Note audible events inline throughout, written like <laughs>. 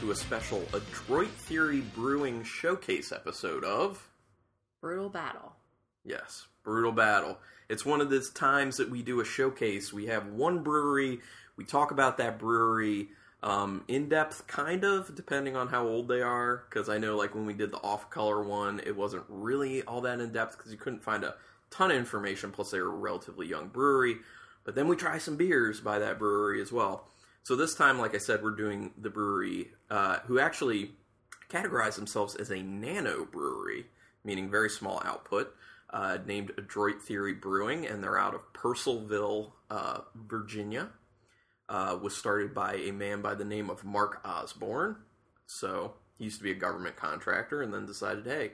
to a special Adroit Theory Brewing Showcase episode of Brutal Battle. Yes, Brutal Battle. It's one of those times that we do a showcase. We have one brewery, we talk about that brewery um, in depth, kind of, depending on how old they are. Because I know, like, when we did the off color one, it wasn't really all that in depth because you couldn't find a ton of information, plus, they were a relatively young brewery. But then we try some beers by that brewery as well. So this time, like I said, we're doing the brewery uh, who actually categorize themselves as a nano brewery, meaning very small output, uh, named Adroit Theory Brewing, and they're out of Purcellville, uh, Virginia. Uh, was started by a man by the name of Mark Osborne. So he used to be a government contractor, and then decided, hey,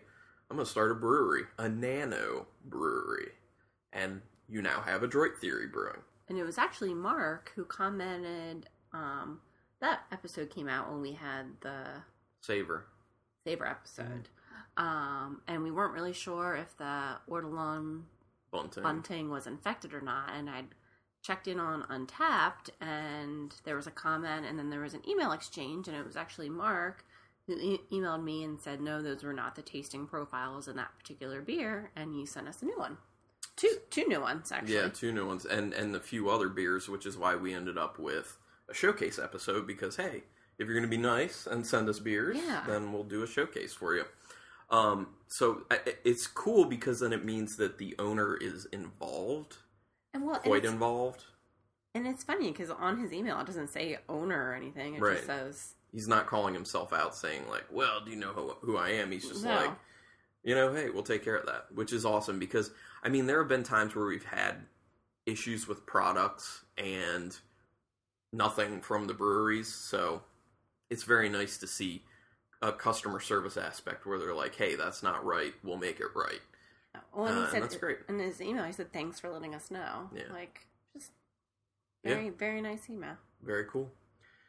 I'm going to start a brewery, a nano brewery, and you now have Adroit Theory Brewing. And it was actually Mark who commented. Um, that episode came out when we had the Savor. Savor episode. Um, and we weren't really sure if the Ortolan Bunting. bunting was infected or not. And I'd checked in on Untappd, and there was a comment, and then there was an email exchange, and it was actually Mark who e- emailed me and said, no, those were not the tasting profiles in that particular beer, and he sent us a new one. Two, two new ones actually. Yeah, two new ones, and and a few other beers, which is why we ended up with a showcase episode. Because hey, if you're going to be nice and send us beers, Yeah. then we'll do a showcase for you. Um, so it's cool because then it means that the owner is involved, And well, quite it's, involved. and it's funny because on his email it doesn't say owner or anything. It Right. just says He's not calling himself out saying like, "Well, do you know who, who I am?" He's just No. like, you know, hey, we'll take care of that, which is awesome because I mean, there have been times where we've had issues with products and nothing from the breweries, so it's very nice to see a customer service aspect where they're like, hey, that's not right, we'll make it right. Well, and Uh, he and said that's great. in his email. He said, "Thanks for letting us know." Yeah. Like, just Yeah. very, very nice email. Very cool.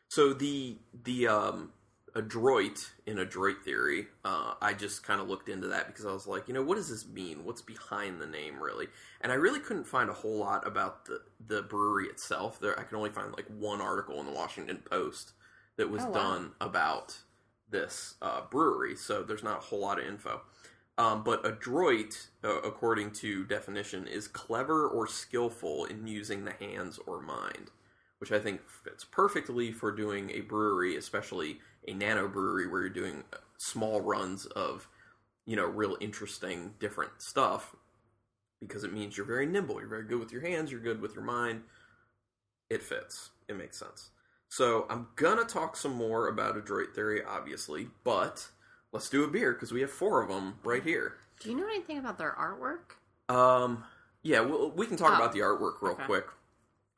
So the the um adroit in adroit theory, uh, I just kind of looked into that because I was like, you know, what does this mean? What's behind the name really? And I really couldn't find a whole lot about the the brewery itself. There, I could only find like one article in the Washington Post that was Oh, wow. done about this uh, brewery. So there's not a whole lot of info. Um, but adroit, uh, according to definition, is clever or skillful in using the hands or mind which I think fits perfectly for doing a brewery, especially a nano brewery where you're doing small runs of, you know, real interesting different stuff because it means you're very nimble, you're very good with your hands, you're good with your mind. It fits. It makes sense. So I'm gonna talk some more about Adroit Theory, obviously, but let's do a beer because we have four of them right here. Do you know anything about their artwork? Um, yeah, well, we can talk Oh, about the artwork real okay. quick.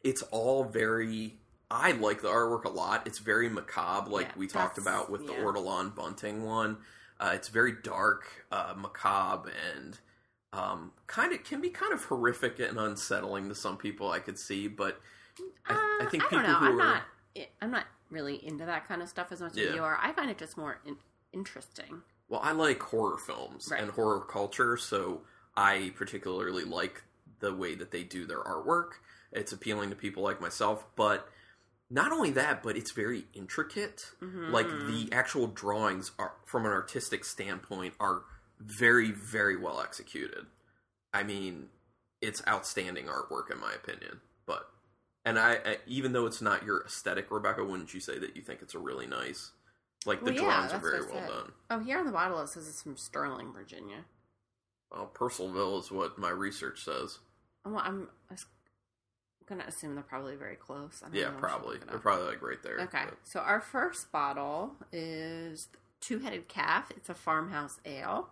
It's all very. I like the artwork a lot. It's very macabre, like Yeah, we talked about with the. Ortolan Bunting one. Uh, it's very dark, uh, macabre, and um, kind of can be kind of horrific and unsettling to some people. I could see, but I, I Uh, think I people don't know. who I'm are not. I'm not really into that kind of stuff as much Yeah. as you are. I find it just more in- interesting. Well, I like horror films Right. and horror culture, so I particularly like the way that they do their artwork. It's appealing to people like myself, but not only that, but it's very intricate. Mhm. Like the actual drawings are from an artistic standpoint are very very well executed. I mean, it's outstanding artwork in my opinion. But and I, I even though it's not your aesthetic, Rebecca, wouldn't you say that you think it's a really nice like the Well, yeah, drawings are very well said. done. Oh, here on the bottle it says it's from Sterling, Virginia. Well, Purcellville is what my research says. I'm, I'm gonna assume they're probably very close. Yeah. Probably. They're probably like right there. Okay, but- so our first bottle is Two Headed Calf. It's a farmhouse ale.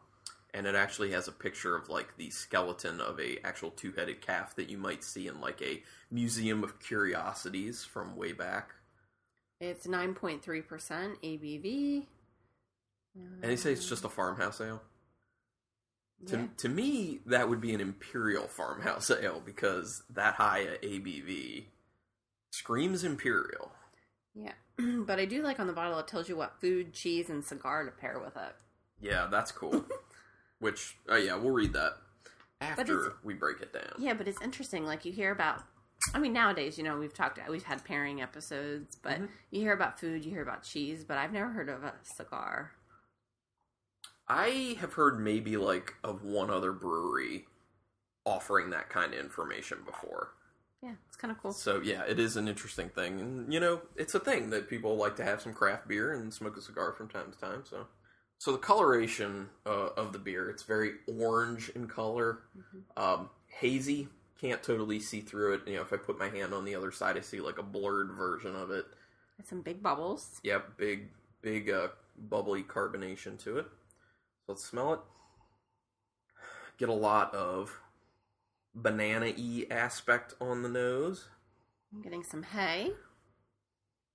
And it actually has a picture of like the skeleton of a actual two-headed calf that you might see in like a museum of curiosities from way back. It's 9.3% ABV. And they say it's just uh, a farmhouse ale. To, Yeah. to me, that would be an imperial farmhouse <laughs> ale because that high a ABV screams imperial. Yeah. <clears throat> but I do like on the bottle it tells you what food, cheese, and cigar to pair with it. Yeah, that's cool. <laughs> Which, oh yeah, we'll read that after we break it down. Yeah, but it's interesting. Like you hear about I mean, nowadays, you know, we've talked, we've had pairing episodes, but Mhm. you hear about food, you hear about cheese, but I've never heard of a cigar. I have heard maybe like of one other brewery offering that kind of information before. Yeah, it's kind of cool. So yeah, it is an interesting thing, and you know, it's a thing that people like to have some craft beer and smoke a cigar from time to time. So, so the coloration uh, of the beer, it's very orange in color, um, hazy. Can't totally see through it. You know, if I put my hand on the other side, I see like a blurred version of it. Some big bubbles. Yep, big, big, uh, bubbly carbonation to it. Let's smell it. Get a lot of banana y aspect on the nose. I'm getting some hay.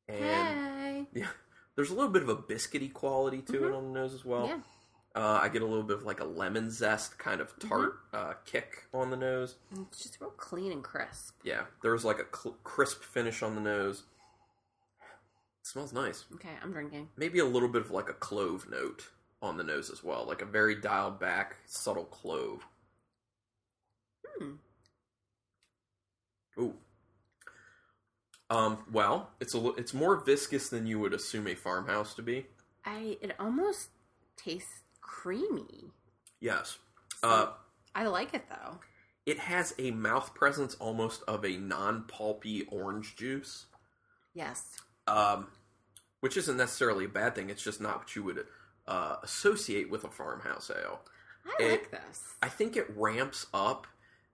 And Hey. yeah, there's a little bit of a biscuity quality to it on the nose as well. Yeah. Uh, I get a little bit of like a lemon zest kind of tart uh, kick on the nose. It's just real clean and crisp. Yeah, there's like a cl- crisp finish on the nose. It smells nice. Okay, I'm drinking. maybe a little bit of like a clove note on the nose as well, like a very dialed back, subtle clove. Hmm. Ooh. Um. Well, it's a it's more viscous than you would assume a farmhouse to be. I it almost tastes creamy. Yes. Uh, I like it though. it has a mouth presence almost of a non-pulpy orange juice, Yes. um, which isn't necessarily a bad thing. It's just not what you would uh, associate with a farmhouse ale. I It- like this. I think it ramps up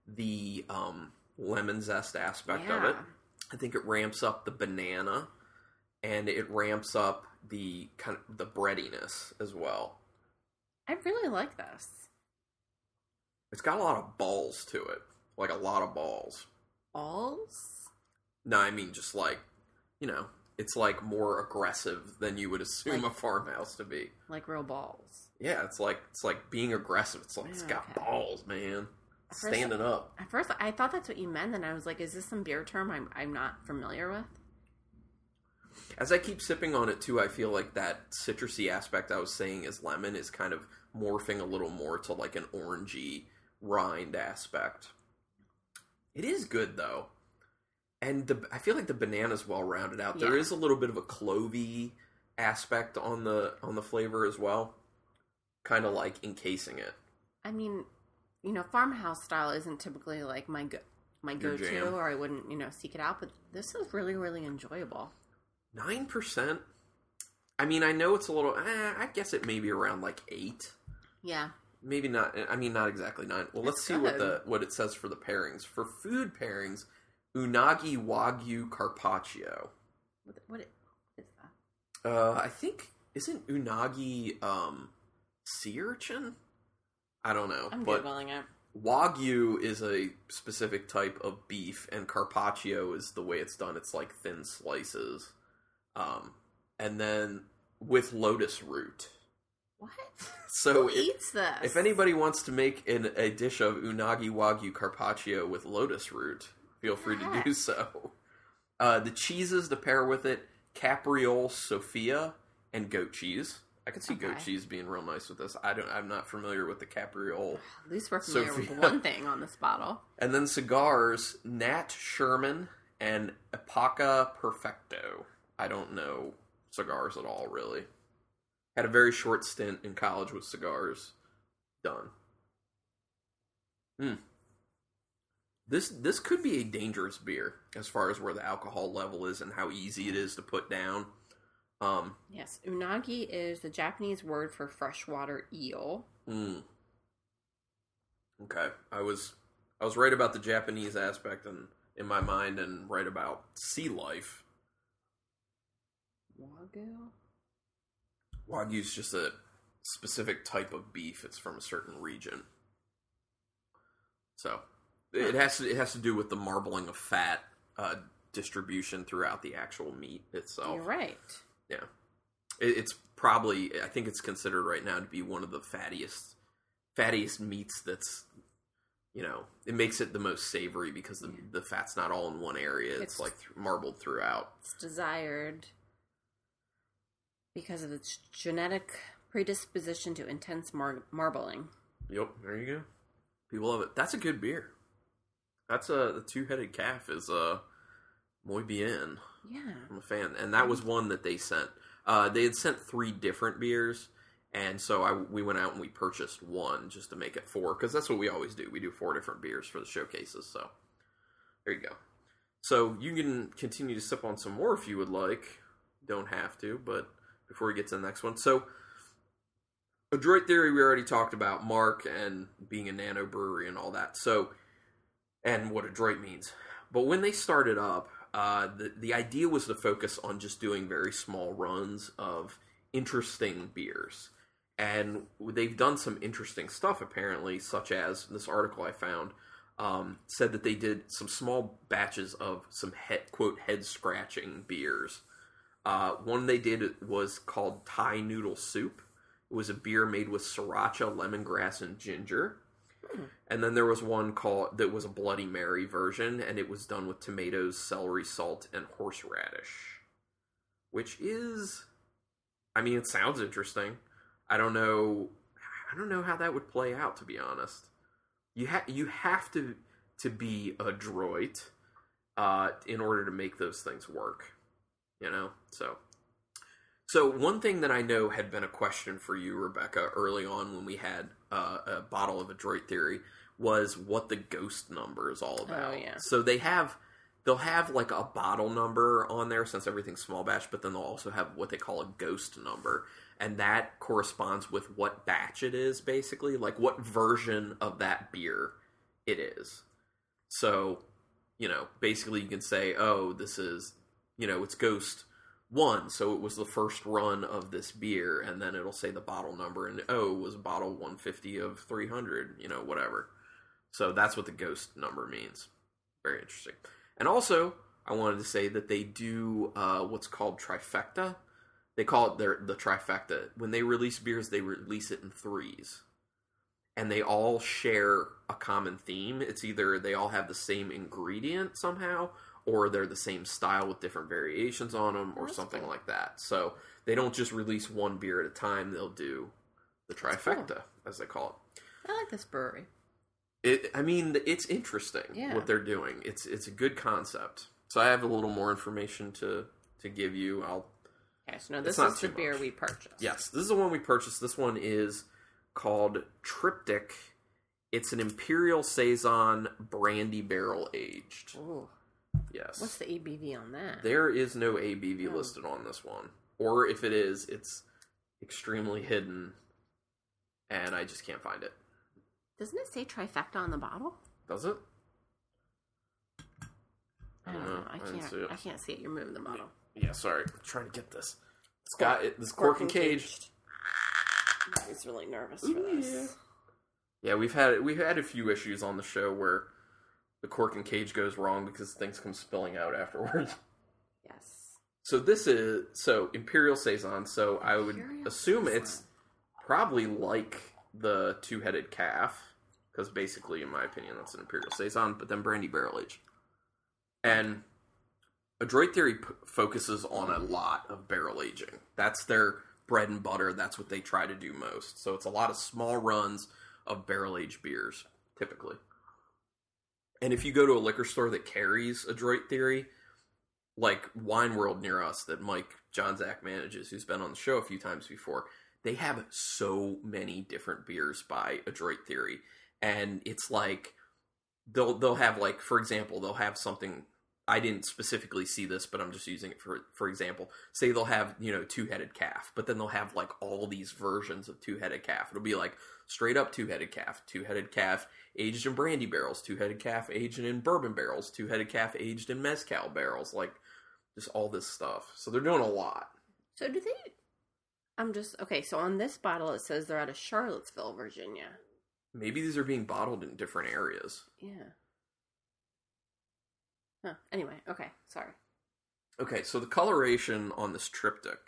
the um, lemon zest aspect of it. I think it ramps up the banana, and it ramps up the kind of the breadiness as well. I really like this. It's got a lot of balls to it, like a lot of balls. Balls? No, I mean just like you know, it's like more aggressive than you would assume Like- a farmhouse to be. Like real balls. Yeah, it's like it's like being aggressive. It's like it's oh, got Okay. balls, man. First- Standing up. At first, I thought that's what you meant, and I was like, "Is this some beer term I'm I'm not familiar with?" As I keep sipping on it too, I feel like that citrusy aspect I was saying is lemon is kind of morphing a little more to like an orangey rind aspect. It is good though. And the I feel like the banana's well rounded out. There Yeah. is a little bit of a clovey aspect on the on the flavor as well. Kind of like encasing it. I mean, you know, farmhouse style isn't typically like my go my go to, or I wouldn't you know seek it out. But this is really really enjoyable. Nine percent. I mean, I know it's a little. Eh, I guess it may be around like eight. Yeah, Maybe not. I mean, not exactly nine. Well, let's see what the what it says for the pairings. For food pairings, unagi wagyu carpaccio. what what is that? Uh, I think isn't unagi um sea urchin? I don't know, I'm but googling it. wagyu is a specific type of beef, and carpaccio is the way it's done. It's like thin slices, um, and then with lotus root. What? <laughs> So Who it, eats this? If anybody wants to make an, a dish of unagi wagyu carpaccio with lotus root, feel free to do so. Uh, the cheeses to pair with it: capriole Sofia and goat cheese. I could see goat cheese being real nice with this. I don't. I'm not familiar with the capriole. At least we're familiar with one thing on this bottle. <laughs> And then cigars: Nat Sherman and Epoca Perfecto. I don't know cigars at all, really. Had a very short stint in college with cigars. Done. Hmm. This this could be a dangerous beer as far as where the alcohol level is and how easy it is to put down. Um, Yes, unagi is the Japanese word for freshwater eel. mm. Okay, I was I was right about the Japanese aspect and in my mind, and right about sea life. Wagyu. Wagyu is just a specific type of beef. It's from a certain region. So it has to it has to do with the marbling of fat uh, distribution throughout the actual meat itself. You're right. Yeah, it, it's probably I think it's considered right now to be one of the fattiest fattiest meats. That's you know it makes it the most savory because the the fat's not all in one area. It's, It's- like marbled throughout. It's desired because of its genetic predisposition to intense mar- marbling. Yep, there you go. People love it. That's a good beer. That's a the two headed calf is a muy bien. Yeah. I'm a fan, and that was one that they sent. Uh, they had sent three different beers, and so I we went out and we purchased one just to make it four because that's what we always do. We do four different beers for the showcases. So there you go. So you can continue to sip on some more if you would like. Don't have to, but before we get to the next one, so Adroit Theory we already talked about Mark and being a nano brewery and all that. So and what adroit means. But when they started up, uh, the the idea was to focus on just doing very small runs of interesting beers, and they've done some interesting stuff apparently, such as this article I found um, said that they did some small batches of some head, quote head scratching beers. Uh, one they did was called Thai Noodle Soup. It was a beer made with sriracha, lemongrass, and ginger. And then there was one called that was a Bloody Mary version, and it was done with tomatoes, celery, salt, and horseradish. Which is, I mean, it sounds interesting. I don't know, I don't know how that would play out. To be honest, you ha- you have to to be adroit uh, in order to make those things work. You know, so so one thing that I know had been a question for you, Rebecca, early on when we had uh, a bottle of Adroit Theory was what the ghost number is all about. Oh, yeah. So they have they'll have like a bottle number on there since everything's small batch, but then they'll also have what they call a ghost number, and that corresponds with what batch it is, basically, like what version of that beer it is. So, you know, basically you can say, oh, this is, you know, it's Ghost one, so it was the first run of this beer, and then it'll say the bottle number, and oh, was bottle 150 of 300, you know, whatever. So that's what the ghost number means. Very interesting. And also, I wanted to say that they do uh, what's called trifecta. They call it their the trifecta. When they release beers, they release it in threes, and they all share a common theme. It's either they all have the same ingredient somehow, or they're the same style with different variations on them, or That's something cool. like that. So they don't just release one beer at a time. They'll do the cool. trifecta, as they call it. I like this brewery. It, I mean, it's interesting Yeah. what they're doing. It's it's a good concept. So I have a little more information to to give you. I'll Okay, so now this is the beer much. we purchased. yes, this is the one we purchased. This one is called Triptych. It's an Imperial saison brandy barrel aged. Ooh, Yes, what's the ABV on that? there is no ABV Oh. listed on this one, or if it is, it's extremely hidden, and I just can't find it. Doesn't it say trifecta on the bottle? Does it? I don't hmm. know. I can't. see it. I can't see it. You're moving the bottle. Yeah, sorry. I'm trying to get this. It's got it. This cork and cage. He's really nervous Ooh, for this. Yeah, we've had we've had a few issues on the show where the cork and cage goes wrong because things come spilling out afterwards. <laughs> Yes. So this is so Imperial saison. So I would Imperial assume Saison. it's probably like the two-headed calf because basically, in my opinion, that's an Imperial saison, but then brandy barrel aged. And Adroit Theory p- focuses on a lot of barrel aging. That's their bread and butter. That's what they try to do most. So it's a lot of small runs of barrel aged beers, typically. And if you go to a liquor store that carries Adroit Theory, like Wine World near us that Mike John Zach manages, who's been on the show a few times before, they have so many different beers by Adroit Theory. And it's like they'll they'll have like for example, they'll have something I didn't specifically see this, but I'm just using it for for example. Say they'll have, you know, two headed calf, but then they'll have like all these versions of two headed calf. It'll be like straight up two headed calf, two headed calf aged in brandy barrels, two headed calf aged in bourbon barrels, two headed calf aged in mezcal barrels, like just all this stuff. So they're doing a lot. So do they? I'm just okay. So on this bottle, it says they're out of Charlottesville, Virginia. Maybe these are being bottled in different areas. Yeah. Huh. Anyway, okay. Sorry. Okay, so the coloration on this triptych,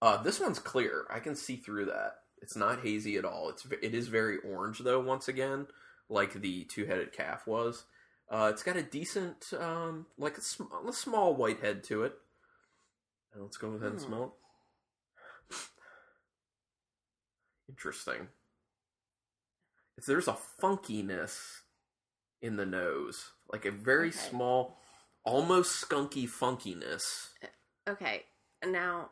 uh, this one's clear. I can see through that. It's not hazy at all. It's it is very orange though. Once again, like the two headed calf was. Uh, it's got a decent, um, like a, sm- a small white head to it. And let's go ahead and Hmm. smell it. Interesting. If there's a funkiness in the nose, like a very Okay. small, almost skunky funkiness. Okay, now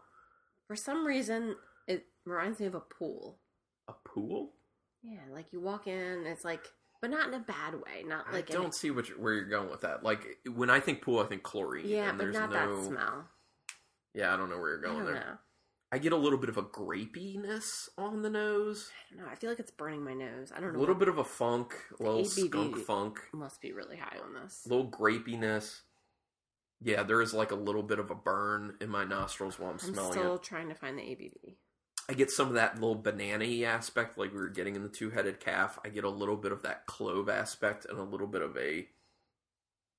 for some reason it reminds me of a pool. A pool? Yeah, like you walk in, it's like, but not in a bad way. Not like I don't see what you, where you're going with that. Like when I think pool, I think chlorine. yeah, but not no, that smell. Yeah, I don't know where you're I going don't there. know. I get a little bit of a grapiness on the nose, I don't know. I feel like it's burning my nose. I don't know. a little bit of a funk, a little ABV. skunk funk, must be really high on this. a little grapiness. Yeah, there is like a little bit of a burn in my nostrils while I'm I'm smelling still it. trying to find the ABV. I get some of that little banana aspect, like we were getting in the two headed calf. I get a little bit of that clove aspect and a little bit of a,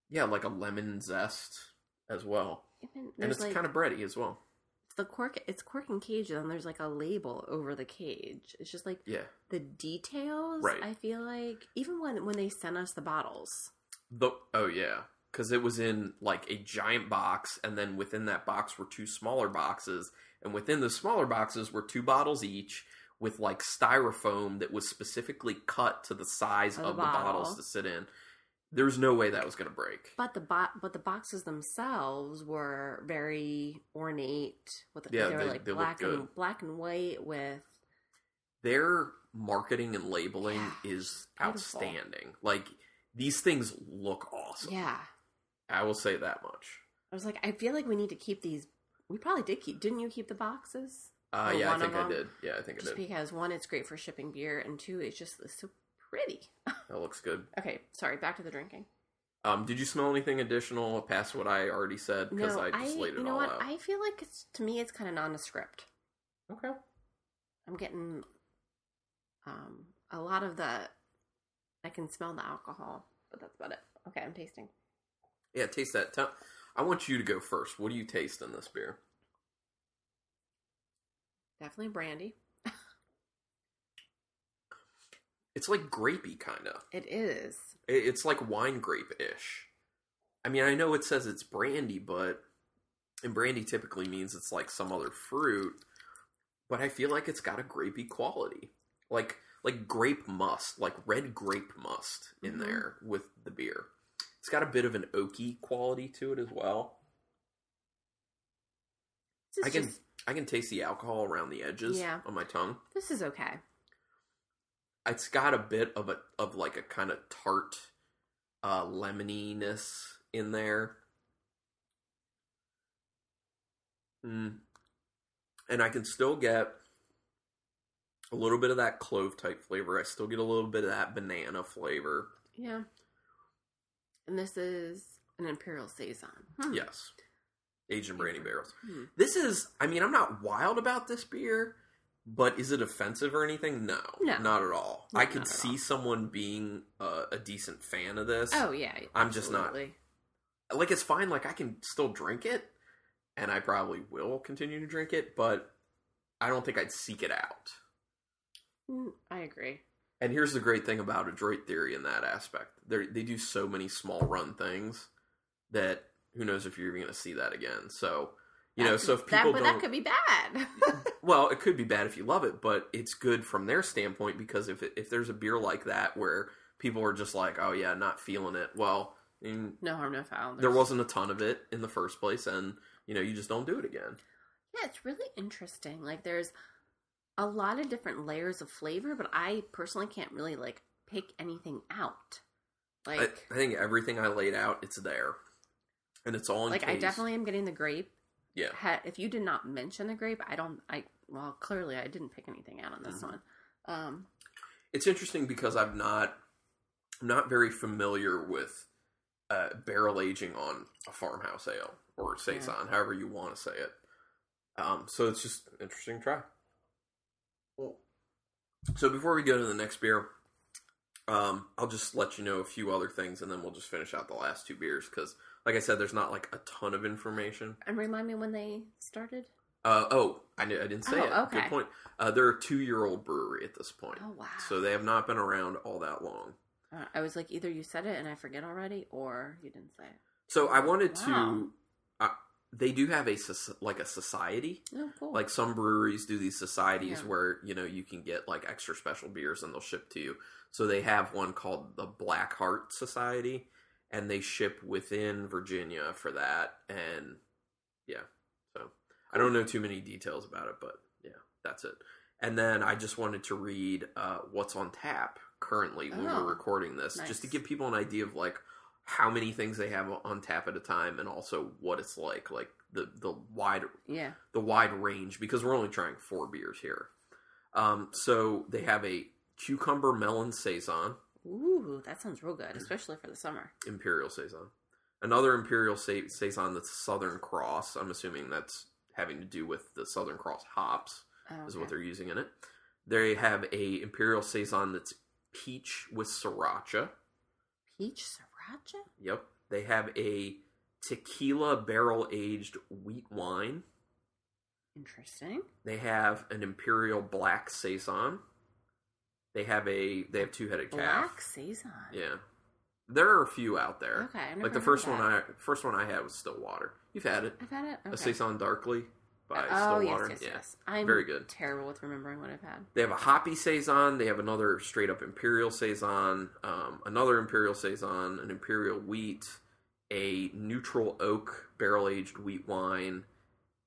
yeah, like a lemon zest as well. Even And it's like kind of bready as well. The cork. It's cork and cage, and there's like a label over the cage. It's just like Yeah. the details. Right. I feel like even when when they sent us the bottles, The oh yeah, because it was in like a giant box, and then within that box were two smaller boxes, and within the smaller boxes were two bottles each with like styrofoam that was specifically cut to the size Of of, the the bottles to sit in. There's no way that was going to break. but the bo- but the boxes themselves were very ornate. With Yeah, they were they- like they black and black and white with Their marketing and labeling Yeah, is outstanding. Like these things look awesome. yeah. I will say that much. I was like, I feel like we need to keep these. We probably did keep. Didn't you keep the boxes? Uh, Or yeah, I think I did. Yeah, I think I did. because one, it's great for shipping beer, and two, it's just it's so pretty. That looks good. okay, sorry. Back to the drinking. Um, did you smell anything additional past what I already said? Because No, I I, just laid it you know all what? out. I feel like it's to me, it's kind of nondescript. Okay. I'm getting um a lot of the. I can smell the alcohol, but that's about it. Okay, I'm tasting. Yeah, taste that. Tell, I want you to go first. What do you taste in this beer? Definitely brandy. It's like grapey, kind of. It is. It's like wine grape ish. I mean, I know it says it's brandy, but and brandy typically means it's like some other fruit. But I feel like it's got a grapey quality, like like grape must, like red grape must in Mhm. there with the beer. It's got a bit of an oaky quality to it as well. I can just- I can taste the alcohol around the edges Yeah. on my tongue. this is okay. It's got a bit of a of like a kind of tart uh lemoniness in there. Mm. And I can still get a little bit of that clove type flavor. I still get a little bit of that banana flavor. Yeah. And this is an imperial saison. Hmm. Yes. Aged in brandy barrels. Hmm. This is I mean, I'm not wild about this beer, but is it offensive or anything? No. No. Not at all. No, I could see all. someone being a, a decent fan of this. Oh yeah. I'm just not- like it's fine like i can still drink it and i probably will continue to drink it but i don't think i'd seek it out Mm, I agree. and here's the great thing about adroit theory in that aspect they they do so many small run things that who knows if you're even going to see that again so you know That's- so if that, people but don't that could be bad. <laughs> well it could be bad if you love it but it's good from their standpoint because if it, if there's a beer like that where people are just like oh yeah not feeling it well I mean, no harm, no foul. there wasn't a ton of it in the first place and you know you just don't do it again Yeah, it's really interesting. Like there's a lot of different layers of flavor, but I personally can't really like pick anything out. Like I think everything i laid out it's there and it's all in like I definitely am getting the grape. Yeah Ha- if you did not mention the grape, I don't. I well, clearly I didn't pick anything out on this Mhm. one. Um, it's interesting because i'm not i'm not very familiar with uh, barrel aging on a farmhouse ale or saison however you want to say it um, so it's just an interesting try so before we go to the next beer um, i'll just let you know a few other things and then we'll just finish out the last two beers because like i said there's not like a ton of information and remind me when they started. Uh, oh, I, I didn't say Oh, it. okay. Good point. Uh, they're a two-year-old brewery at this point, Oh wow! so they have not been around all that long. Uh, I was like, either you said it and I forget already, or you didn't say it. So I wanted Wow. to. I, they do have a like a society. Oh, cool. Like some breweries do these societies Yeah. where you know you can get like extra special beers and they'll ship to you. So they have one called the Black Heart Society, and they ship within Virginia for that. And yeah, so I don't know too many details about it, but yeah, that's it. And then I just wanted to read uh, what's on tap currently when Oh, we're recording this, just to give people an idea of like how many things they have on tap at a time, and also what it's like, like the the wide yeah. the wide range because we're only trying four beers here. Um, so they have a cucumber melon saison, Ooh, that sounds real good, especially for the summer. imperial saison. Another imperial sa- saison that's Southern Cross. I'm assuming that's having to do with the Southern Cross hops Oh, is what they're using in it. They have a imperial saison that's peach with sriracha. Peach sriracha? Yep. They have a tequila barrel aged wheat wine. Interesting. They have an imperial black saison. They have a they have two headed calf. Black saison. Yeah, there are a few out there. Okay. Like the first one. I first one I had was Stillwater. You've had it, I've had it. Okay. a saison darkly by oh yes, Stillwater. yes, yeah, yes. I'm very good. Terrible with remembering what I've had. They have a hoppy saison. They have another straight up imperial saison, um, another imperial saison, an imperial wheat, a neutral oak barrel aged wheat wine,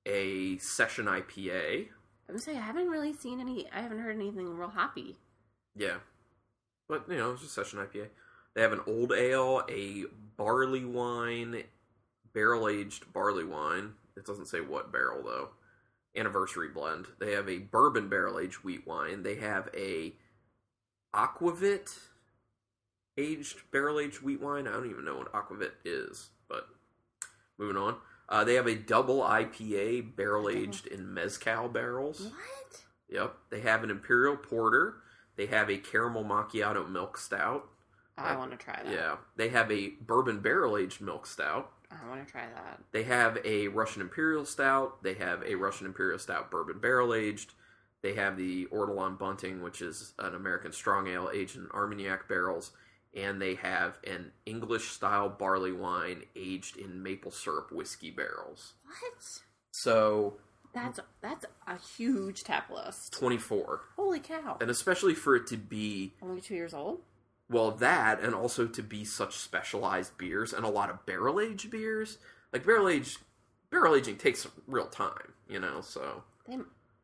a session IPA. I would say I haven't really seen any. I haven't heard anything real hoppy. Yeah. But, you know, it's just session IPA. They have an old ale, a barley wine, barrel aged barley wine. It doesn't say what barrel, though. Anniversary blend. They have a bourbon barrel aged wheat wine. They have a aquavit aged barrel aged wheat wine. I don't even know what aquavit is, but moving on. Uh, they have a double IPA barrel aged in mezcal barrels. What? Yep. They have an imperial porter. They have a caramel macchiato milk stout. I Uh, want to try that. Yeah. They have a bourbon barrel aged milk stout. I want to try that. They have a Russian imperial stout. They have a Russian imperial stout bourbon barrel aged. They have the Ortolan Bunting, which is an American strong ale aged in Armagnac barrels. And they have an English style barley wine aged in maple syrup whiskey barrels. What? So That's that's a huge tap list. 24. Holy cow! And especially for it to be Only two years old. Well, that and also to be such specialized beers and a lot of barrel aged beers. Like barrel aged barrel aging takes some real time, you know. So They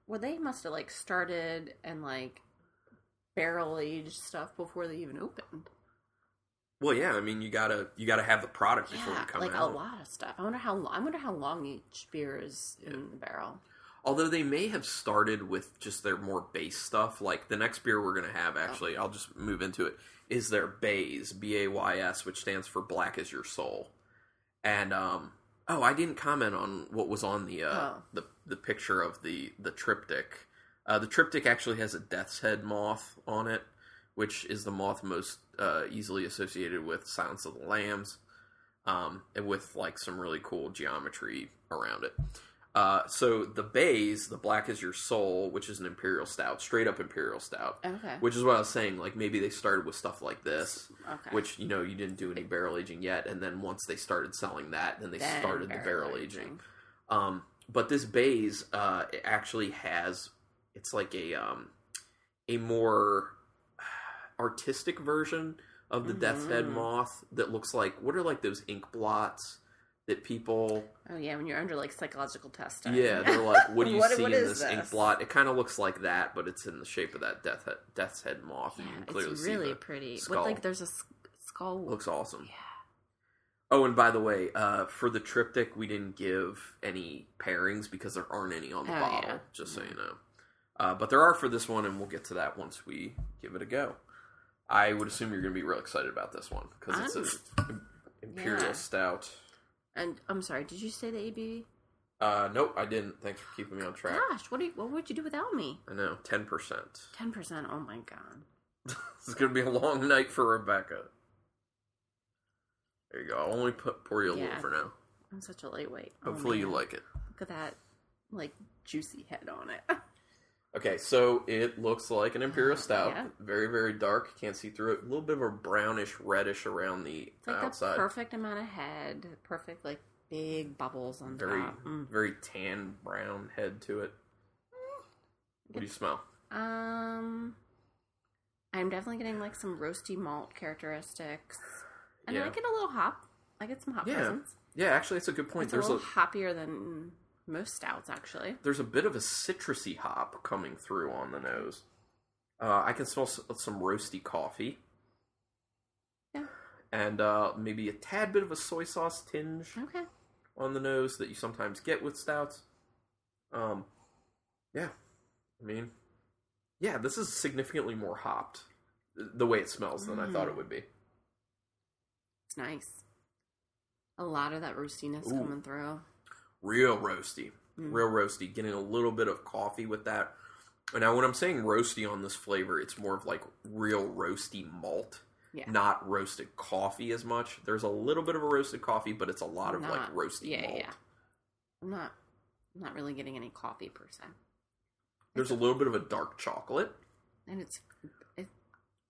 well, they must have like started and like barrel aged stuff before they even opened. Well, yeah. I mean, you gotta you gotta have the product before Yeah, you come like out. a lot of stuff. I wonder how long. I wonder how long each beer is in the barrel. Although they may have started with just their more base stuff. Like the next beer we're gonna have, actually, I'll just move into it. Is their Bays B A Y S, which stands for Black as Your Soul. And um, oh, I didn't comment on what was on the uh, Oh. the the picture of the the triptych. Uh, the triptych actually has a death's head moth on it, which is the moth most uh, easily associated with Silence of the Lambs, um, and with like some really cool geometry around it. Uh, so the bays, the black is your soul, which is an imperial stout, straight up imperial stout, Okay. which is what I was saying. Like maybe they started with stuff like this, Okay. which you know you didn't do any barrel aging yet, and then once they started selling that, then they Then started the barrel barrel aging. aging. Um, but this bays uh, it actually has it's like a um, a more artistic version of the Death's Head Mhm. moth that looks like what are like those ink blots that people Oh yeah, when you're under like psychological testing. yeah they're like what do <laughs> you What- see what in is this, ink blot it kind of looks like that but it's in the shape of that death head, death's head moth and Yeah, you can clearly it's really pretty. skull. With like there's a skull. looks awesome Yeah. Oh, and by the way, uh, for the triptych, we didn't give any pairings because there aren't any on the Oh, bottle. yeah. Just so you know, uh, but there are for this one, and we'll get to that once we give it a go. I would assume you're going to be real excited about this one because it's an imperial yeah. stout. And I'm sorry, did you say the ABV? Uh, nope, I didn't. Thanks for keeping me on track. Gosh, what do you, what would you do without me? I know, ten percent. Ten percent. Oh my god. <laughs> this is going to be a long night for Rebecca. There you go. I'll only put pour you a Yeah. little for now. I'm such a lightweight. Oh, Hopefully, you like it. Look at that, like juicy head on it. <laughs> Okay, so it looks like an imperial stout. Yeah. Very, very dark. Can't see through it. A little bit of a brownish, reddish around the It's like outside. the perfect amount of head, perfect like big bubbles on Very, top. Mm. very tan brown head to it. What do you smell? Um, I'm definitely getting like some roasty malt characteristics, and Yeah. I get a little hop. I get some hop Yeah. presence. Yeah, actually, it's a good point. It's There's a a, little hoppier than most stouts, actually. there's a bit of a citrusy hop coming through on the nose. Uh, I can smell some roasty coffee. Yeah. And uh, maybe a tad bit of a soy sauce tinge Okay. on the nose that you sometimes get with stouts. Um, yeah, I mean, yeah, this is significantly more hopped the way it smells than I thought it Mm. would be. It's nice. A lot of that roastiness Ooh. coming through. Real roasty, Mm. real roasty. Getting a little bit of coffee with that. And now, when I'm saying roasty on this flavor, it's more of like real roasty malt, Yeah. not roasted coffee as much. There's a little bit of a roasted coffee, but it's a lot of like roasty yeah, malt. yeah. I'm not, I'm not really getting any coffee per se, There's a little bit of a dark chocolate. and it's, it,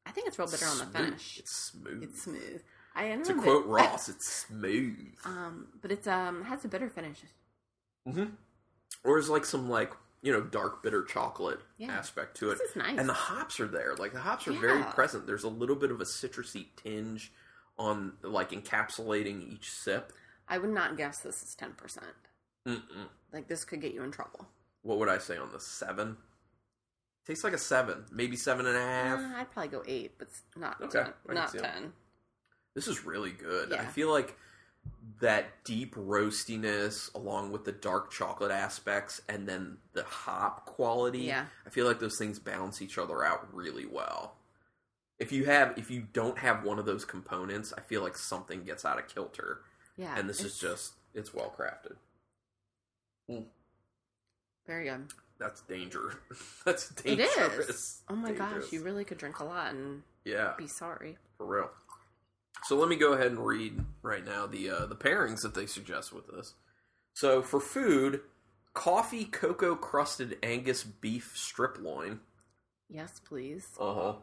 I think it's real bitter on the finish. It's smooth. It's smooth. I know. To quote Ross, it's smooth. <laughs> um, but it's um has a bitter finish. Mm-hmm. Or is like some like you know dark bitter chocolate Yeah. aspect to it, This is nice. and the hops are there. Like the hops are very present. There's a little bit of a citrusy tinge on like encapsulating each sip. I would not guess this is ten percent. Like this could get you in trouble. What would I say on the seven? Tastes like a seven, maybe seven and a half. Uh, I'd probably go eight, but not Okay, 10, not see 'em. ten. This is really good. I feel like that deep roastiness along with the dark chocolate aspects and then the hop quality. Yeah. I feel like those things balance each other out really well. If you have if you don't have one of those components, I feel like something gets out of kilter. Yeah, and this is just it's well crafted. Mm. very good. That's danger. <laughs> That's It dangerous. is. Oh my Dangerous. gosh, you really could drink a lot and Yeah. be sorry. for real. So let me go ahead and read right now the uh, the pairings that they suggest with this. So for food, coffee cocoa crusted Angus beef strip loin. Yes, please. Uh huh.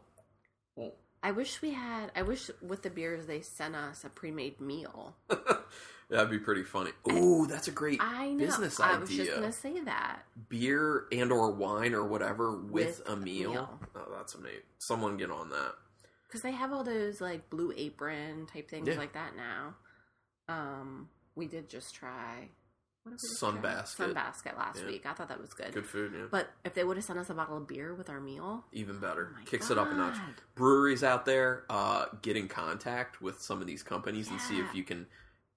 I wish we had. I wish with the beers they sent us a pre-made meal. <laughs> That'd be pretty funny. Ooh, that's a great I know. business idea. I was just gonna say that. Beer and or wine or whatever with, With a a meal. meal. Oh, that's amazing. Someone get on that. Because they have all those like blue apron type things Yeah. like that now. Um, we did just try what did we just try? Sunbasket. Sunbasket last Yeah. week. I thought that was good. Good food, yeah. But if they would have sent us a bottle of beer with our meal, Even better. Oh Kicks it up a notch. Breweries out there, uh, get in contact with some of these companies and see if you can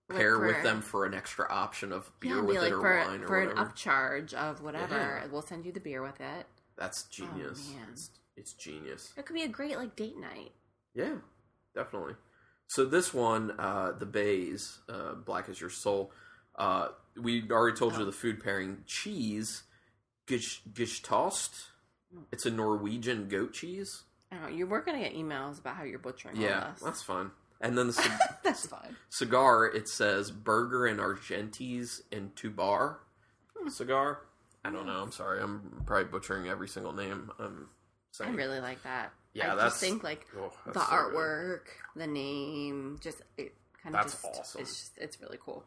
Like pair for- with them for an extra option of beer yeah, with it or for wine or for an upcharge of whatever, Yeah. we'll send you the beer with it. That's genius. man. It's, it's genius. It could be a great like date night. Yeah, definitely. So this one, uh, the Bays, uh, Black as Your Soul. Uh, we already told you Oh. the food pairing: cheese, gish, gishtost. Mm. It's a Norwegian goat cheese. Know. You were gonna get emails about how you're butchering Yeah, that's fine. And then the <laughs> c- That's fine. cigar, it says burger and Argentes and Tubar Hmm. cigar. I don't know. I'm sorry. I'm probably butchering every single name. I'm I really like that. Yeah, I that's- just think like Oh, the so good. artwork, the name, just it kind of That's just awesome. it's just it's really cool.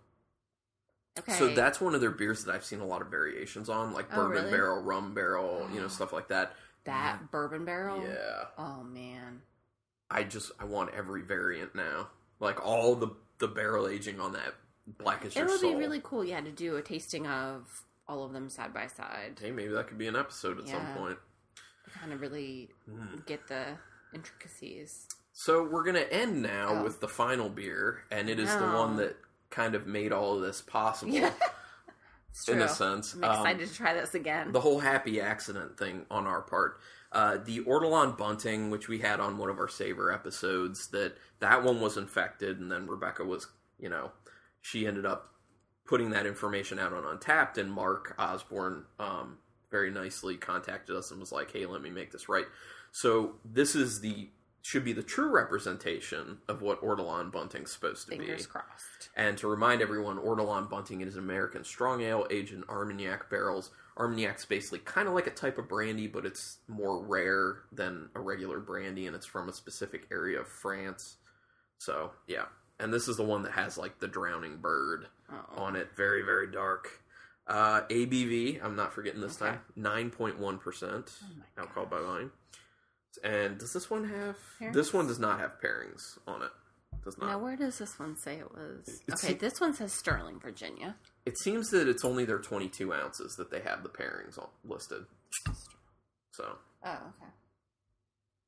Okay. So that's one of their beers that I've seen a lot of variations on, like Oh, bourbon really? barrel, rum barrel, you know, <gasps> stuff like that. that mm. bourbon barrel. Yeah, Oh man. I just I want every variant now, like all the the barrel aging on that black as It your would be really cool, yeah, to do a tasting of all of them side by side. Hey, maybe that could be an episode at some point. Kind of really Mm. get the intricacies. So we're gonna end now Oh. with the final beer, and it is the one that kind of made all of this possible. Yeah. <laughs> In a sense. I'm Um, excited to try this again. the whole happy accident thing on our part. Uh, the Ortolan bunting, which we had on one of our Savor episodes, that that one was infected, and then Rebecca was, you know, she ended up putting that information out on Untappd, and Mark Osborne um, very nicely contacted us and was like, "Hey, let me make this right." So this is the should be the true representation of what Ortolan bunting's supposed to be. Fingers crossed. And to remind everyone, Ortolan Bunting is an American strong ale aged in Armagnac barrels. Armagnac's basically kind of like a type of brandy, but it's more rare than a regular brandy, and it's from a specific area of France. So, yeah. And this is the one that has, like, the drowning bird Oh. on it. Very, very dark. Uh, ABV, I'm not forgetting this Okay. time, 9.1% Oh my alcohol by volume. And does this one have. Pairings? This one does not have pairings on it. Does not. Now, where does this one say it was? It's- Okay, this one says Sterling, Virginia. It seems that it's only their 22 ounces that they have the pairings on, listed. So Oh, okay.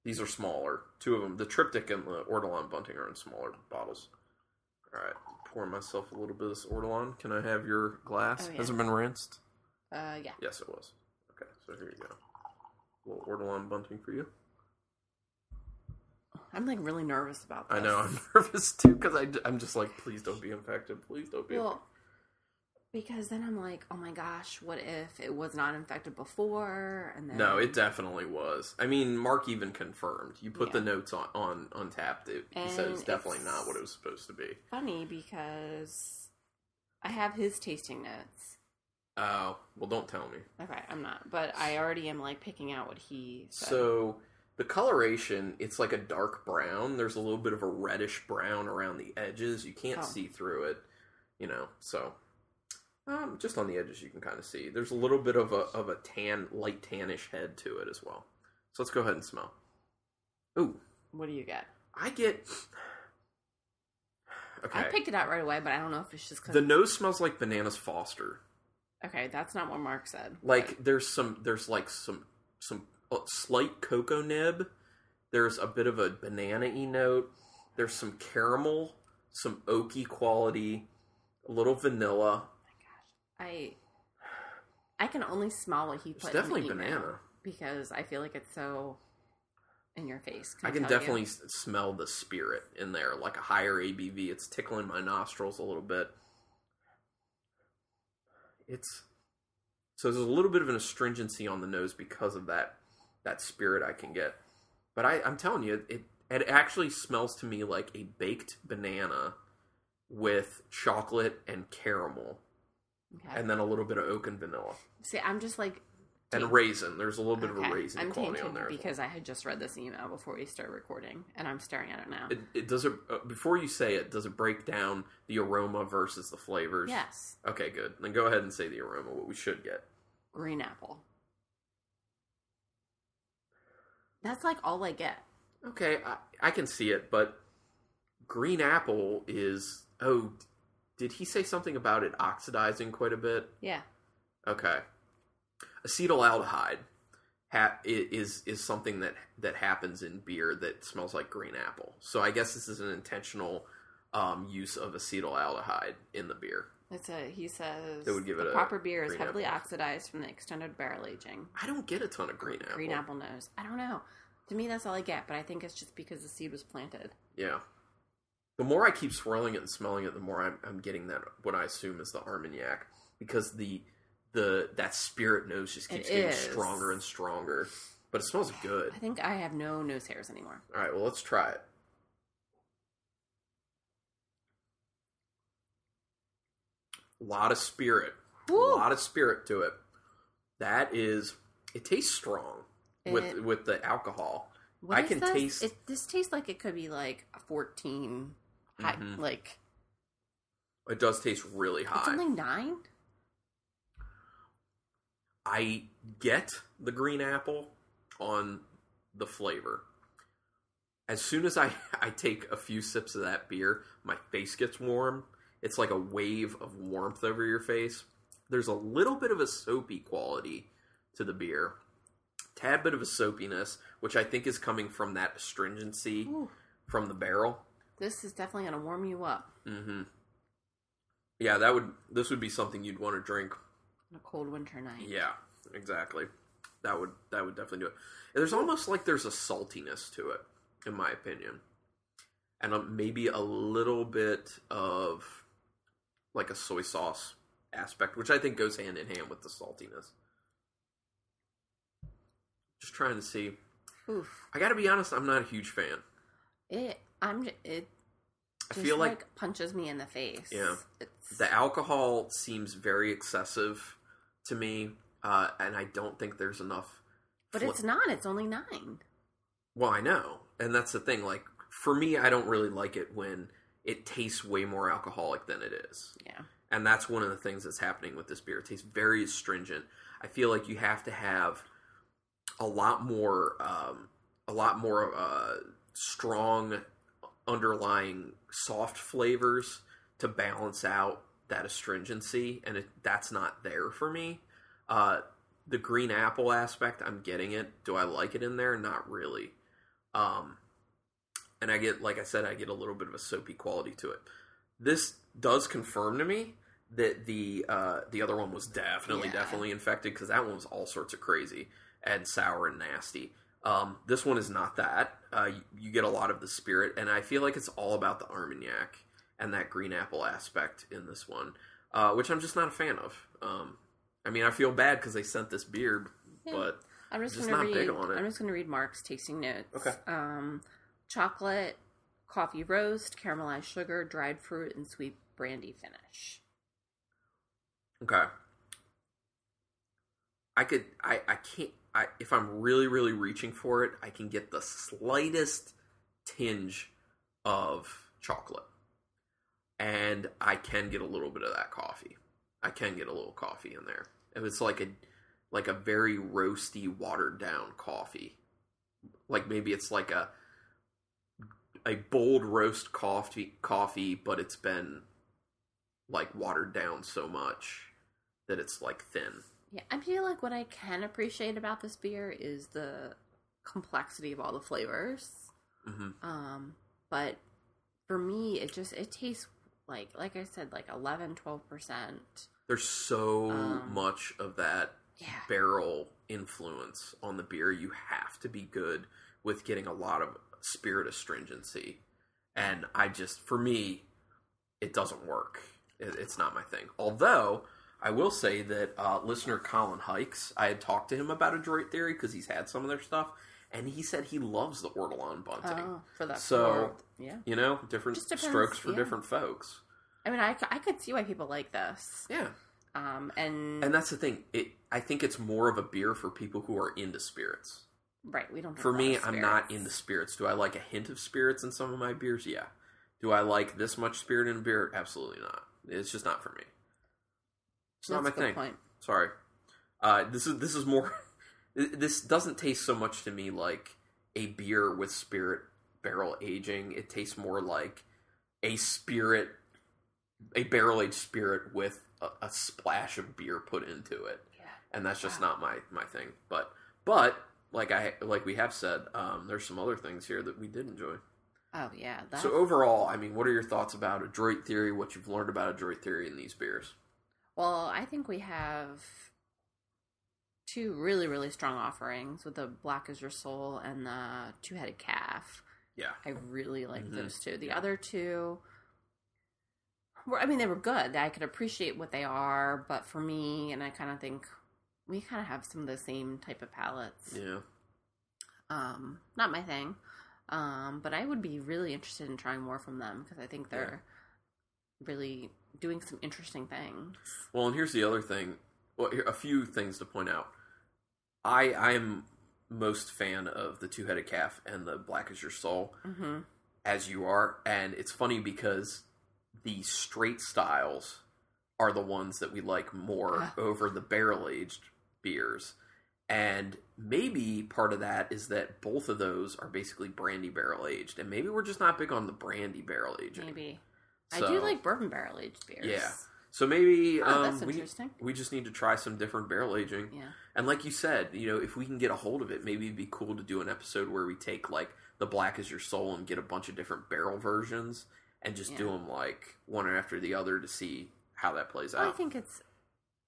these are smaller. Two of them, the Triptych and the Ortolan Bunting, are in smaller bottles. All right, pour myself a little bit of this Ortolan. Can I have your glass? Oh, yeah. Has it been rinsed? Uh, yeah. Yes, it was. Okay, so here you go. A little Ortolan Bunting for you. I'm like really nervous about this. I know I'm <laughs> nervous too because I'm just like, please don't be infected. Please don't be. Well, because then I'm like, oh my gosh, what if it was not infected before? And then No, it definitely was. I mean, Mark even confirmed. You put the notes on on Untappd. It, he said it's definitely it's- not what it was supposed to be. funny because I have his tasting notes. Oh, well, don't tell me. Okay, I'm not, but I already am like picking out what he said. So the coloration, it's like a dark brown. There's a little bit of a reddish brown around the edges. You can't Oh. see through it, you know. So um, just on the edges, you can kind of see. There's a little bit of a of a tan, light tannish head to it as well. So let's go ahead and smell. Ooh, what do you get? I get. Okay. I picked it out right away, but I don't know if it's just because. the nose smells like bananas Foster. okay, that's not what Mark said. Like there's some there's like some some uh, slight cocoa nib. There's a bit of a banana y note. There's some caramel, some oaky quality, a little vanilla. I I can only smell what he It's put. definitely in the email banana. because I feel like it's so in your face. I can tell you? definitely smell the spirit in there, like a higher ABV. It's tickling my nostrils a little bit. It's so there's a little bit of an astringency on the nose because of that that spirit I can get. But I, I'm telling you, it it actually smells to me like a baked banana with chocolate and caramel, Okay. and then a little bit of oak and vanilla See, I'm just like and raisin. There's a little bit of okay, a raisin I'm quality tainted on there. as well. because I had just read this email before we start recording, and I'm staring at it now. It, it does it uh, before you say it. Does it break down the aroma versus the flavors? yes, Okay, good. Then go ahead and say the aroma. What we should get. green apple. That's like all I get. Okay, I, I can see it, but green apple is. Oh, did he say something about it oxidizing quite a bit? Yeah. Okay, acetaldehyde ha- is is something that that happens in beer that smells like green apple. So I guess this is an intentional um, use of acetaldehyde in the beer. It's a he says That would give the it a proper beer is heavily apple. oxidized from the extended barrel aging. I don't get a ton of green apple. Green apple nose. I don't know. To me, that's all I get, but I think it's just because the seed was planted. Yeah. The more I keep swirling it and smelling it, the more I'm, I'm getting that what I assume is the Armagnac because the the that spirit nose just keeps It getting is. stronger and stronger. But it smells good. I think I have no nose hairs anymore. All right, well let's try it. A lot of spirit, Woo! a lot of spirit to it. That is, it tastes strong with It- with the alcohol. What I can this? taste- It, this tastes like it could be like a fourteen. High, Mhm. Like It does taste really it's high. only nine. I get the green apple on the flavor. As soon as I, <laughs> I take a few sips of that beer, my face gets warm. It's like a wave of warmth over your face. There's a little bit of a soapy quality to the beer. Tad bit of a soapiness, which I think is coming from that astringency Ooh, from the barrel. This is definitely going to warm you up Mm-hmm. Yeah, that would this would be something you'd want to drink on a cold winter night. Yeah, exactly. That would that would definitely do it. And there's almost like there's a saltiness to it, in my opinion, and a, maybe a little bit of like a soy sauce aspect, which I think goes hand in hand with the saltiness. Just trying to see. Oof. I got to be honest, I'm not a huge fan. It. I'm. It. I feel like, like punches me in the face. Yeah. It's, the alcohol seems very excessive to me, uh, and I don't think there's enough. but it's not. It's only nine. Well, I know, and that's the thing. Like for me, I don't really like it when it tastes way more alcoholic than it is. Yeah. and that's one of the things that's happening with this beer. It tastes very astringent. I feel like you have to have a lot more, um, a lot more uh, strong underlying soft flavors to balance out that astringency, and it, that's not there for me. Uh, the green apple aspect, I'm getting it. Do I like it in there? Not really. Um, and I get, like I said, I get a little bit of a soapy quality to it. This does confirm to me that the uh, the other one was definitely Yeah. definitely infected because that one was all sorts of crazy and sour and nasty. Um, this one is not that. Uh, you, you get a lot of the spirit, and I feel like it's all about the Armagnac and that green apple aspect in this one, uh, which I'm just not a fan of. Um, I mean, I feel bad because they sent this beer, Yeah. but I'm just, Just gonna not read. big on it. I'm just gonna read Mark's tasting notes. Okay. Um, chocolate, coffee roast, caramelized sugar, dried fruit, and sweet brandy finish. Okay. I could I I can't I if I'm really really reaching for it, I can get the slightest tinge of chocolate. And I can get a little bit of that coffee. I can get a little coffee in there. If it's like a like a very roasty watered down coffee. Like maybe it's like a a bold roast coffee coffee but it's been like watered down so much that it's like thin. Yeah, I feel like what I can appreciate about this beer is the complexity of all the flavors. hmm Um, but for me, it just it tastes like like I said, like 11, 12 percent. There's so Um, much of that Yeah, barrel influence on the beer. You have to be good with getting a lot of spirit astringency, and I just for me, it doesn't work. It, it's not my thing. Although I will say that uh, listener Colin Hikes, I had talked to him about Adroit Theory because he's had some of their stuff, and he said he loves the Ortolan bunting. oh, for that. So- world. yeah. You know, different strokes for yeah. different folks. I mean, I, I could see why people like this. Yeah. Um, and, And that's the thing. It I think it's more of a beer for people who are into spirits. right, we don't. For me, I'm not into spirits. Do I like a hint of spirits in some of my beers? Yeah. Do I like this much spirit in a beer? Absolutely not. It's just not for me. It's not That's my thing. Point. Sorry. Uh, this is this is more. <laughs> this doesn't taste so much to me like a beer with spirit barrel aging. It tastes more like a spirit, a barrel aged spirit with a, a splash of beer put into it Yeah. and that's just Wow. not my my thing. But but like I like we have said, um, there's some other things here that we did enjoy. Oh yeah. That, So overall, I mean, what are your thoughts about Adroit Theory? What you've learned about Adroit Theory in these beers? Well, I think we have two really really strong offerings with the Black is Your Soul and the Two Headed Calf. Yeah, I really like Mhm. those two. The other two were, I mean, they were good. I could appreciate what they are, but for me, and I kind of think we kind of have some of the same type of palettes. yeah, Um, not my thing. Um, but I would be really interested in trying more from them because I think they're really doing some interesting things. Well, and here's the other thing. Well, here, a few things to point out. I I am most fan of the Two Headed Calf and the Black as Your Soul. hmm as you are. And it's funny because the straight styles are the ones that we like more Ah. over the barrel aged beers. And maybe part of that is that both of those are basically brandy barrel aged. And maybe we're just not big on the brandy barrel aging. Maybe. I do like bourbon barrel aged beers. Yeah. So maybe Oh, um, that's we, interesting. we just need to try some different barrel aging. Yeah. And like you said, you know, if we can get a hold of it, maybe it'd be cool to do an episode where we take like the black is your soul and get a bunch of different barrel versions and just do them like one after the other to see how that plays Well, I think it's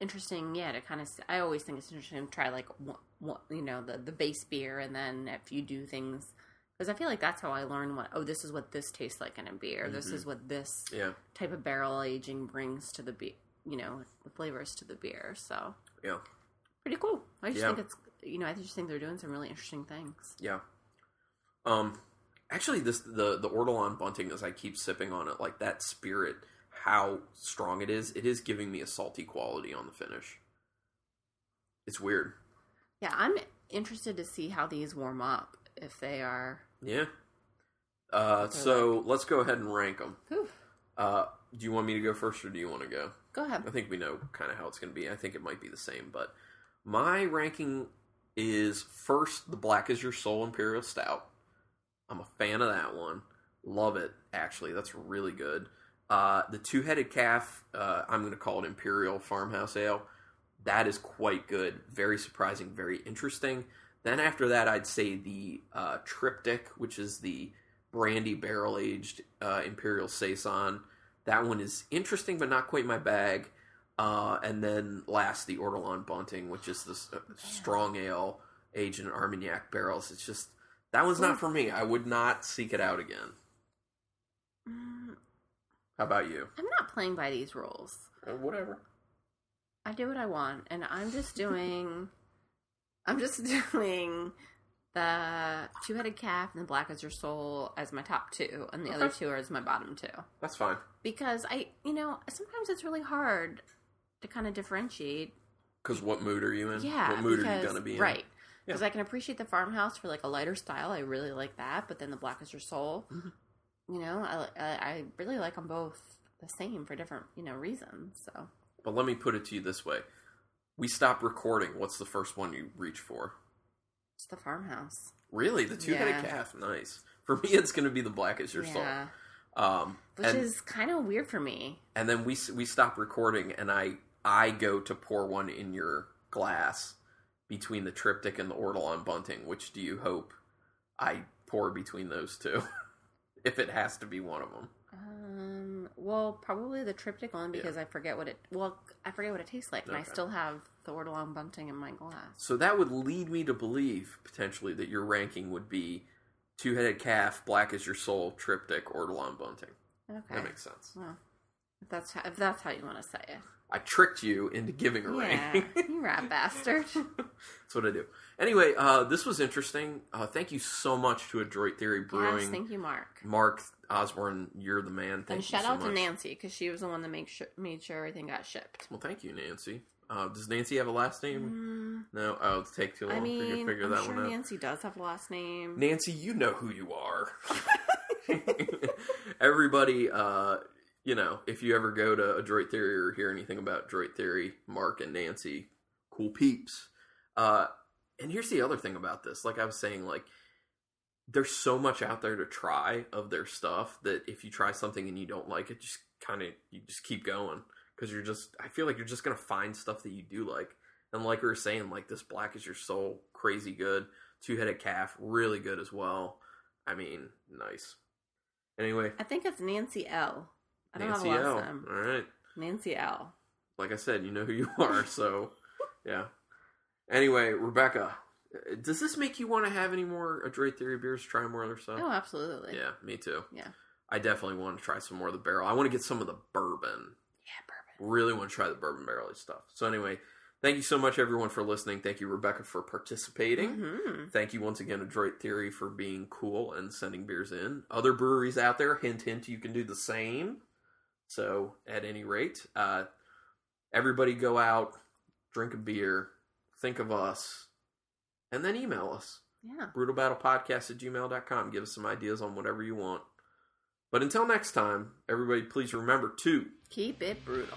interesting, yeah, to kind of. I always think it's interesting to try like one, one, you know the the base beer, and then if you do things, because I feel like that's how I learn what. Oh, this is what this tastes like in a beer. This Mhm. is what this yeah, type of barrel aging brings to the beer. You know, the flavors to the beer. So yeah, pretty cool. I just Yeah. think it's you know I just think they're doing some really interesting things. yeah. Um, actually, this the the Ortolan bunting as I keep sipping on it, like that spirit, how strong it is. It is giving me a salty quality on the finish. It's weird. Yeah, I'm interested to see how these warm up if they are. Yeah. Uh, so let's go ahead and rank them. Whew, Uh, do you want me to go first, or do you want to go? Go ahead. I think we know kind of how it's going to be. I think it might be the same, but my ranking is first the Black is Your Soul Imperial Stout. I'm a fan of that one. Love it, actually. That's really good. Uh, the Two Headed Calf, uh, I'm going to call it Imperial Farmhouse Ale. That is quite good. Very surprising, very interesting. Then after that, I'd say the uh, Triptych, which is the brandy barrel aged uh, Imperial Saison. That one is interesting, but not quite my bag. Uh, and then last, the Ortolan Bunting, which is this uh, strong ale aged in Armagnac barrels. It's just that one's not for me. I would not seek it out again. Mm, How about you? I'm not playing by these rules. Uh, whatever. I do what I want, and I'm just doing. I'm just <laughs> doing the two-headed calf and the black as your soul as my top two, and the other two are as my bottom two. That's fine. Because I, you know, sometimes it's really hard to kind of differentiate. Because what mood are you in? Yeah, What mood because, are you going to be in? Right. Because Yeah. I can appreciate the farmhouse for like a lighter style. I really like that, but then the black as your soul, Mhm. you know, I, I I really like them both the same for different you know reasons. So But let me put it to you this way: we stop recording. What's the first one you reach for? it's the farmhouse. Really, the two-headed Yeah. calf. Nice. For me, it's going to be the black as your yeah, soul. Um, which and, is kind of weird for me. and then we we stop recording, and I I go to pour one in your glass between the triptych and the ortolan bunting. Which do you hope I pour between those two? <laughs> if it has to be one of them. Um, well, probably the triptych one because I forget what it. Well, I forget what it tastes like, and I still have the Ortolan bunting in my glass. So that would lead me to believe potentially that your ranking would be two headed calf, black as your soul, triptych, ortolan bunting. Okay, That makes sense. well, if that's how, if that's how you want to say it. I tricked you into giving a Yeah, ranking. you rat <laughs> bastard. That's what I do. Anyway, uh, this was interesting. Uh, thank you so much to Adroit Theory Brewing. Yes, thank you, Mark. Mark Osborne, you're the man. Thank and shout so out much. to Nancy because she was the one that make sure, made sure everything got shipped. Well, thank you, Nancy. Uh, does Nancy have a last name? Mm, No. Oh, it'll take too long I for you to mean, figure I'm that sure one out. Nancy does have a last name. Nancy, you know who you are. <laughs> <laughs> Everybody, uh, you know, if you ever go to Adroit Theory or hear anything about Adroit Theory, Mark and Nancy, cool peeps. Uh, and here's the other thing about this. Like I was saying, like, there's so much out there to try of their stuff that if you try something and you don't like it, just kind of, you just keep going. Because you're just, I feel like you're just to find stuff that you do like. And like we were saying, like, this Black is Your Soul, crazy good. Two Headed Calf, really good as well. I mean, nice. Anyway, I think it's Nancy L. I don't Nancy have a L. last name. All right. Nancy L. Like I said, you know who you <laughs> are, so yeah. Anyway, Rebecca, does this make you want to have any more Adroit Theory beers? Try more other stuff? Oh, absolutely. Yeah, me too. Yeah. I definitely want to try some more of the barrel. I want to get some of the bourbon. Yeah, bourbon. Really want to try the bourbon barrel stuff. So anyway, thank you so much everyone for listening. Thank you Rebecca for participating. hmm Thank you once again, Adroit Theory, for being cool and sending beers in. Other breweries out there, hint, hint, you can do the same. So, at any rate, uh, everybody go out, drink a beer, think of us, and then email us. Yeah. BrutalBattlePodcast at gmail.com. Give us some ideas on whatever you want. But until next time, everybody please remember to Keep it brutal.